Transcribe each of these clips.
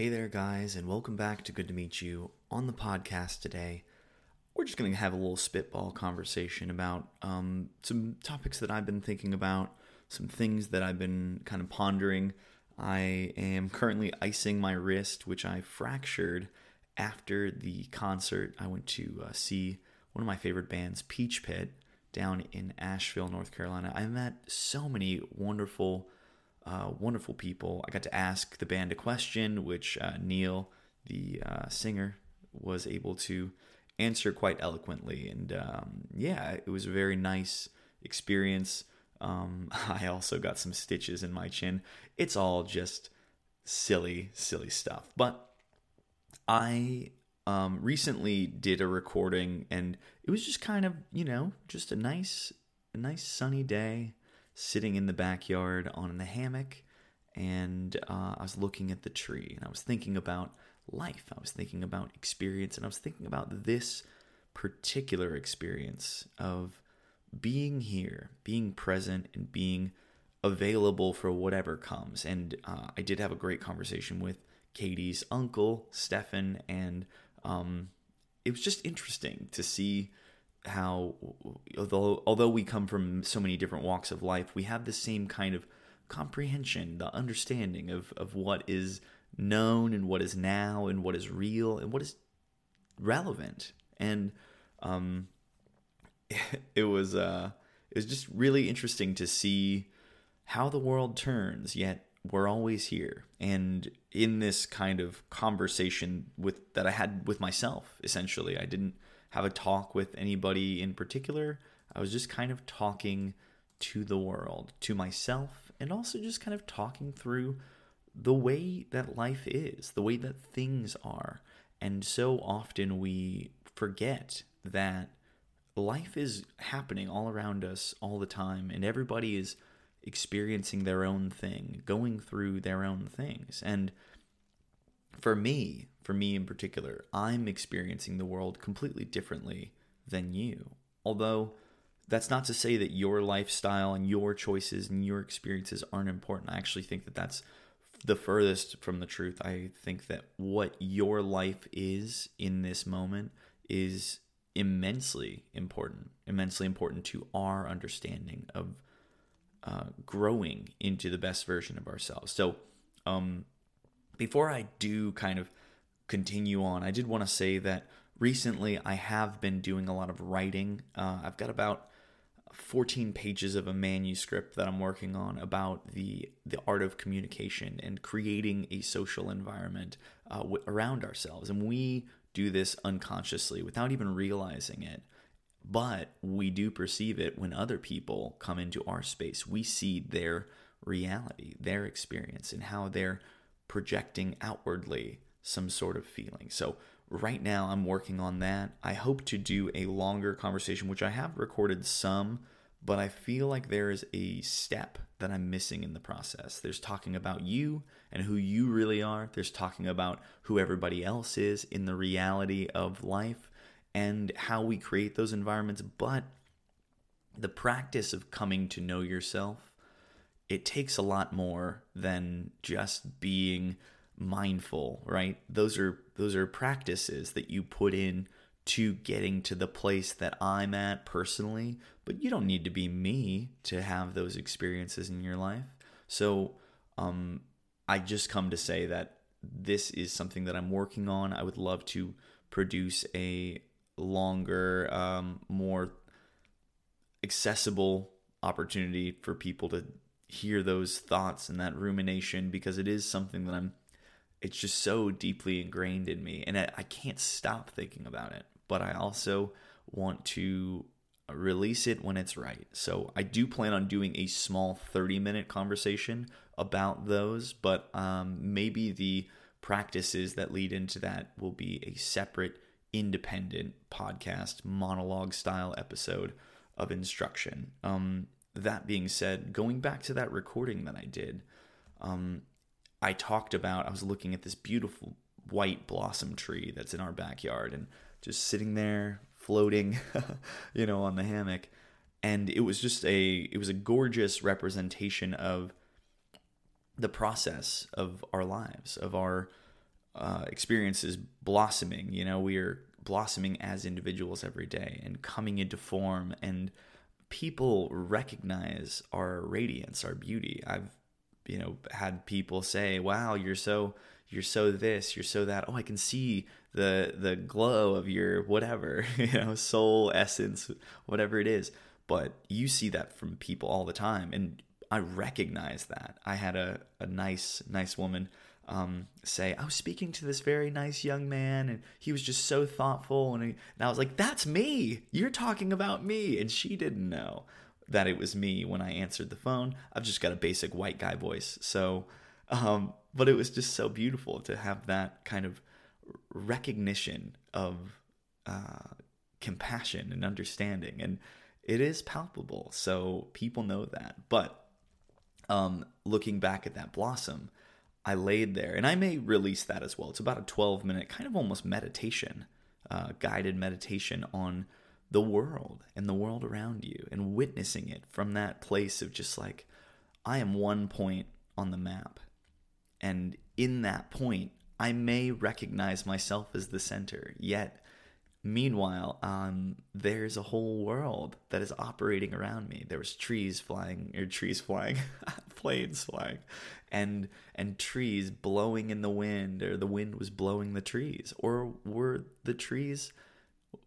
Hey there, guys, and welcome back to Good to Meet You. On the podcast today, we're just going to have a little spitball conversation about um, some topics that I've been thinking about, some things that I've been kind of pondering. I am currently icing my wrist, which I fractured after the concert. I went to uh, see one of my favorite bands, Peach Pit, down in Asheville, North Carolina. I met so many wonderful uh, wonderful people. I got to ask the band a question, which uh, Neil, the uh, singer, was able to answer quite eloquently. And um, yeah, it was a very nice experience. Um, I also got some stitches in my chin. It's all just silly, silly stuff. But I um, recently did a recording, and it was just kind of, you know, just a nice, a nice sunny day sitting in the backyard on the hammock and uh, I was looking at the tree and I was thinking about life. I was thinking about experience and I was thinking about this particular experience of being here, being present, and being available for whatever comes. And uh, I did have a great conversation with Katie's uncle, Stefan, and um, it was just interesting to see how although although we come from so many different walks of life, we have the same kind of comprehension, the understanding of of what is known and what is now and what is real and what is relevant. And um, it was uh, it was just really interesting to see how the world turns, yet we're always here. And in this kind of conversation with that I had with myself, essentially, I didn't have a talk with anybody in particular. I was just kind of talking to the world, to myself, and also just kind of talking through the way that life is, the way that things are. And so often we forget that life is happening all around us all the time, and everybody is experiencing their own thing, going through their own things. And for me, for me in particular, I'm experiencing the world completely differently than you. Although that's not to say that your lifestyle and your choices and your experiences aren't important. I actually think that that's the furthest from the truth. I think that what your life is in this moment is immensely important, immensely important to our understanding of uh, growing into the best version of ourselves. So, um, before I do kind of continue on, I did want to say that recently I have been doing a lot of writing. Uh, I've got about 14 pages of a manuscript that I'm working on about the the art of communication and creating a social environment uh, w- around ourselves. And we do this unconsciously without even realizing it. But we do perceive it when other people come into our space. We see their reality, their experience, and how they're projecting outwardly some sort of feeling. So, right now, I'm working on that. I hope to do a longer conversation, which I have recorded some, but I feel like there is a step that I'm missing in the process. There's talking about you and who you really are, there's talking about who everybody else is in the reality of life and how we create those environments. But the practice of coming to know yourself it takes a lot more than just being mindful, right? Those are those are practices that you put in to getting to the place that I'm at personally, but you don't need to be me to have those experiences in your life. So, um, I just come to say that this is something that I'm working on. I would love to produce a longer, um, more accessible opportunity for people to hear those thoughts and that rumination because it is something that I'm it's just so deeply ingrained in me and I, I can't stop thinking about it but I also want to release it when it's right. So I do plan on doing a small 30 minute conversation about those but um, maybe the practices that lead into that will be a separate independent podcast monologue style episode of instruction. Um, that being said, going back to that recording that I did, um, I talked about, I was looking at this beautiful white blossom tree that's in our backyard and just sitting there floating, you know, on the hammock. And it was just a, it was a gorgeous representation of the process of our lives, of our uh, experiences blossoming. You know, we are blossoming as individuals every day and coming into form, and people recognize our radiance, our beauty. I've, you know, had people say, "Wow, you're so." You're so this, you're so that. Oh, I can see the the glow of your whatever, you know, soul essence, whatever it is. But you see that from people all the time, and I recognize that. I had a, a nice nice woman um, say, I was speaking to this very nice young man and he was just so thoughtful. And, he, and I was like, That's me. You're talking about me. And she didn't know that it was me when I answered the phone. I've just got a basic white guy voice. So, um, but it was just so beautiful to have that kind of recognition of uh, compassion and understanding. And it is palpable. So people know that. But um, looking back at that blossom, I laid there, and I may release that as well. It's about a 12 minute, kind of almost meditation, uh, guided meditation on the world and the world around you and witnessing it from that place of just like, I am one point on the map. And in that point, I may recognize myself as the center, yet Meanwhile, um, there's a whole world that is operating around me. There was trees flying, or trees flying, planes flying, and and trees blowing in the wind, or the wind was blowing the trees, or were the trees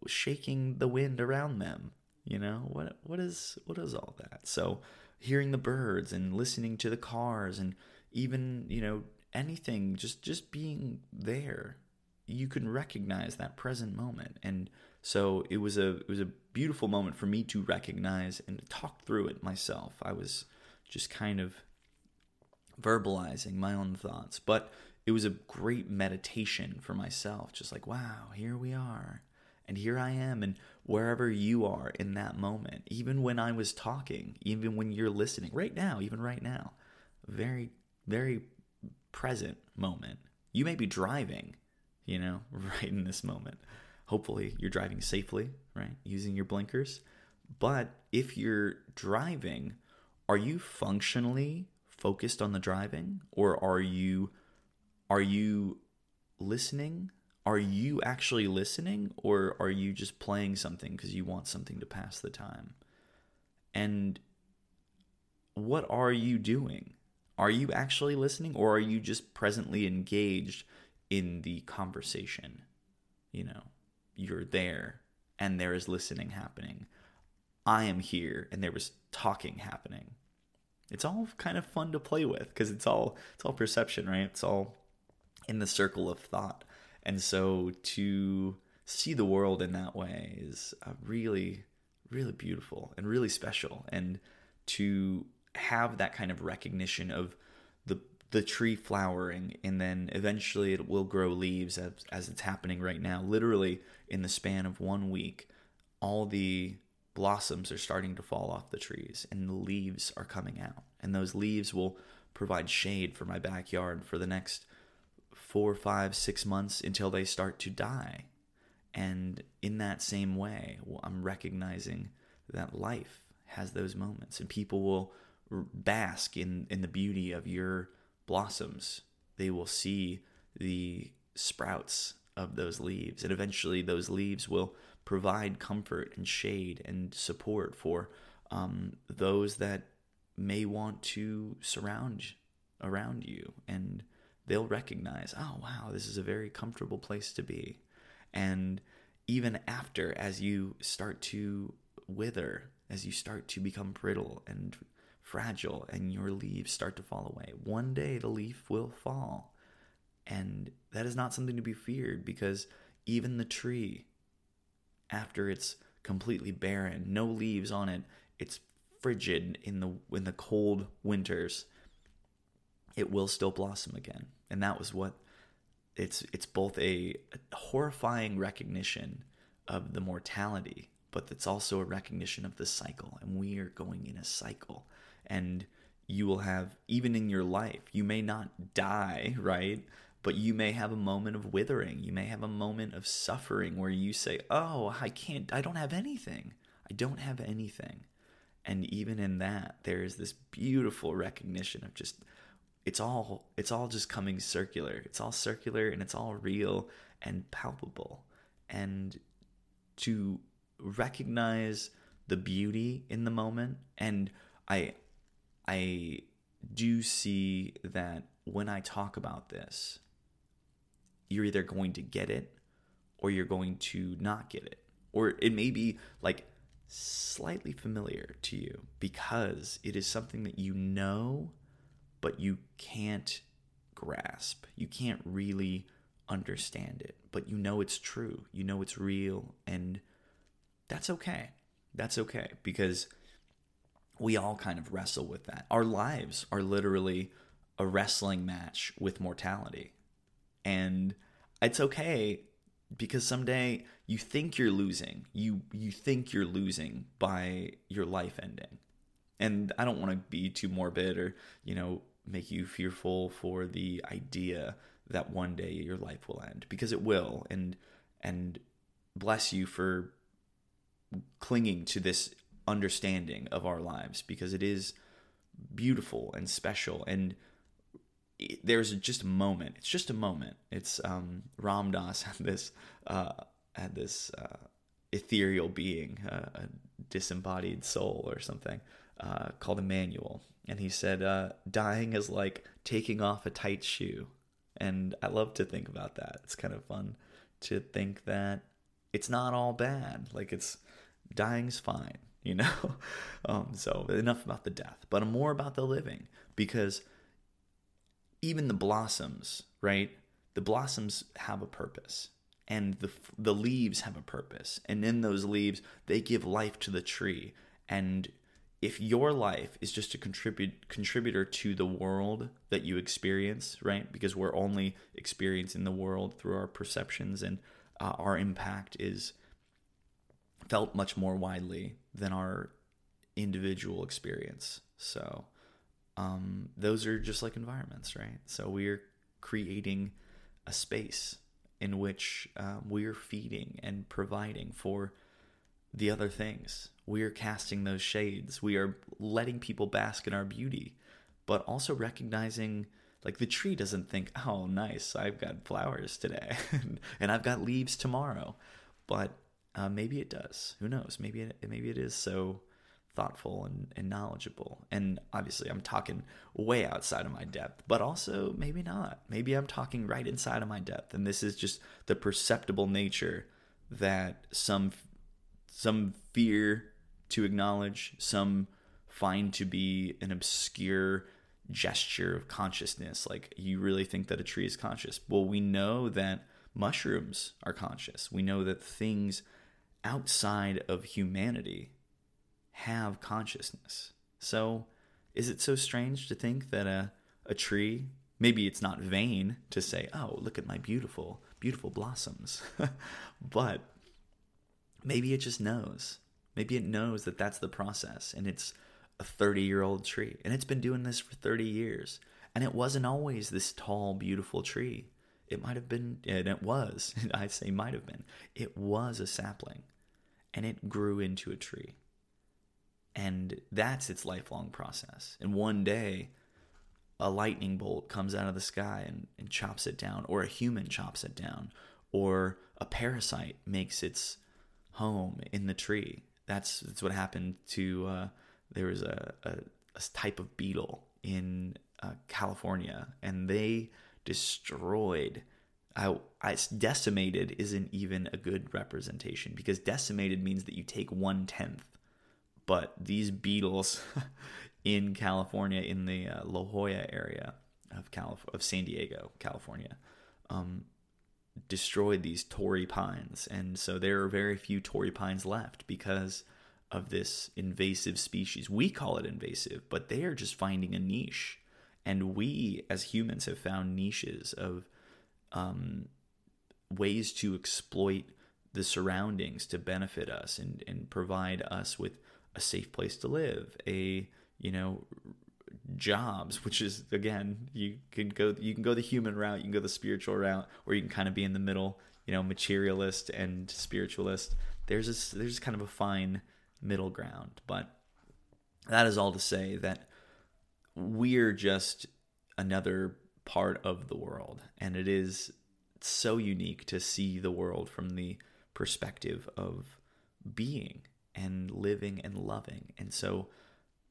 shaking the wind around them? You know what? What is what is all that? So hearing the birds and listening to the cars, and even you know anything, just just being there you can recognize that present moment and so it was a it was a beautiful moment for me to recognize and talk through it myself i was just kind of verbalizing my own thoughts but it was a great meditation for myself just like wow here we are and here i am and wherever you are in that moment even when i was talking even when you're listening right now even right now very very present moment you may be driving you know, right in this moment. Hopefully, you're driving safely, right? Using your blinkers. But if you're driving, are you functionally focused on the driving or are you are you listening? Are you actually listening or are you just playing something because you want something to pass the time? And what are you doing? Are you actually listening or are you just presently engaged in the conversation. You know, you're there and there is listening happening. I am here and there was talking happening. It's all kind of fun to play with because it's all it's all perception, right? It's all in the circle of thought. And so to see the world in that way is uh, really really beautiful and really special and to have that kind of recognition of the the tree flowering and then eventually it will grow leaves as, as it's happening right now literally in the span of one week all the blossoms are starting to fall off the trees and the leaves are coming out and those leaves will provide shade for my backyard for the next four five six months until they start to die and in that same way i'm recognizing that life has those moments and people will bask in in the beauty of your blossoms, they will see the sprouts of those leaves. And eventually, those leaves will provide comfort and shade and support for um, those that may want to surround around you. And they'll recognize, oh, wow, this is a very comfortable place to be. And even after, as you start to wither, as you start to become brittle and fragile and your leaves start to fall away. One day the leaf will fall. And that is not something to be feared because even the tree, after it's completely barren, no leaves on it, it's frigid in the in the cold winters, it will still blossom again. And that was what it's it's both a, a horrifying recognition of the mortality, but it's also a recognition of the cycle. And we are going in a cycle and you will have even in your life you may not die right but you may have a moment of withering you may have a moment of suffering where you say oh i can't i don't have anything i don't have anything and even in that there is this beautiful recognition of just it's all it's all just coming circular. It's all circular and it's all real and palpable. And to recognize the beauty in the moment and I I do see that when I talk about this, you're either going to get it or you're going to not get it. Or it may be like slightly familiar to you because it is something that you know, but you can't grasp. You can't really understand it, but you know it's true. You know it's real. And that's okay. That's okay because we all kind of wrestle with that. Our lives are literally a wrestling match with mortality. And it's okay because someday you think you're losing. You you think you're losing by your life ending. And I don't want to be too morbid or, you know, make you fearful for the idea that one day your life will end because it will and and bless you for clinging to this understanding of our lives because it is beautiful and special and there's just a moment. It's just a moment. It's um ram dass had this uh had this uh ethereal being uh, a disembodied soul or something uh called emmanuel. And he said uh dying is like taking off a tight shoe. And i love to think about that. It's kind of fun to think that it's not all bad. Like it's dying's fine you know? Um, so enough about the death, but more about the living. Because even the blossoms, right? The blossoms have a purpose and the the leaves have a purpose. And in those leaves, they give life to the tree. And if your life is just a contribute contributor to the world that you experience, right? Because we're only experiencing the world through our perceptions and uh, our impact is felt much more widely than our individual experience. So um, those are just like environments, right? So we're creating a space in which uh, we're feeding and providing for the other things. We are casting those shades. We are letting people bask in our beauty, but also recognizing like the tree doesn't think, oh, nice, I've got flowers today and I've got leaves tomorrow. But uh, maybe it does. Who knows? Maybe it, maybe it is so thoughtful and, and knowledgeable. And obviously, I'm talking way outside of my depth, but also maybe not. Maybe I'm talking right inside of my depth, and this is just the perceptible nature that some some fear to acknowledge, some find to be an obscure gesture of consciousness. Like you really think that a tree is conscious. Well, we know that mushrooms are conscious. We know that things outside of humanity have consciousness. So, is it so strange to think that a, a tree, maybe it's not vain to say, oh, look at my beautiful, beautiful blossoms, but maybe it just knows. Maybe it knows that that's the process and it's a 30 year old tree and it's been doing this for 30 years. And it wasn't always this tall, beautiful tree. It might have been, and it was, I say might have been, it was a sapling and it grew into a tree. And that's its lifelong process. And one day, a lightning bolt comes out of the sky and, and chops it down, or a human chops it down, or a parasite makes its home in the tree. That's, that's what happened to, uh, there was a, a, a, type of beetle in uh, California, and they destroyed I, I, decimated isn't even a good representation because decimated means that you take one tenth. But these beetles in California, in the uh, La Jolla area of Calif- of San Diego, California, um, destroyed these Torrey pines, and so there are very few Torrey pines left because of this invasive species. We call it invasive, but they are just finding a niche, and we as humans have found niches of um, ways to exploit the surroundings to benefit us and, and provide us with a safe place to live, a you know jobs, which is again you can go you can go the human route, you can go the spiritual route, or you can kind of be in the middle, you know, materialist and spiritualist. There's a, there's kind of a fine middle ground, but that is all to say that we're just another part of the world. And it is so unique to see the world from the perspective of being and living and loving. And so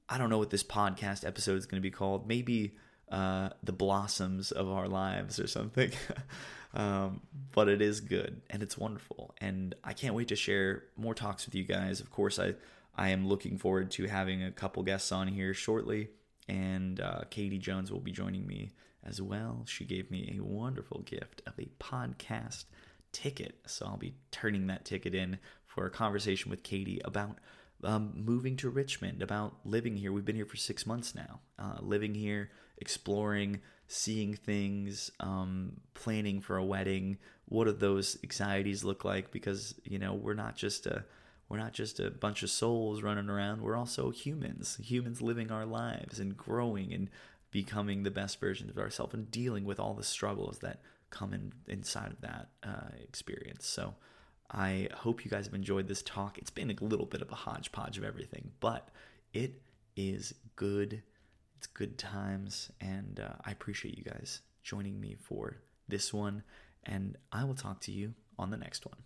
I don't know what this podcast episode is going to be called. Maybe uh, the blossoms of our lives or something. um, but it is good and it's wonderful. And I can't wait to share more talks with you guys. Of course, I, I am looking forward to having a couple guests on here shortly. And uh, Katie Jones will be joining me as well. She gave me a wonderful gift of a podcast ticket. So I'll be turning that ticket in for a conversation with Katie about um, moving to Richmond, about living here. We've been here for six months now, uh, living here, exploring, seeing things, um, planning for a wedding. What do those anxieties look like? Because you know we're not just a we're not just a bunch of souls running around. We're also humans, humans living our lives and growing and becoming the best versions of ourselves and dealing with all the struggles that come in inside of that uh, experience. So I hope you guys have enjoyed this talk. It's been a little bit of a hodgepodge of everything, but it is good. It's good times, and uh, I appreciate you guys joining me for this one. And I will talk to you on the next one.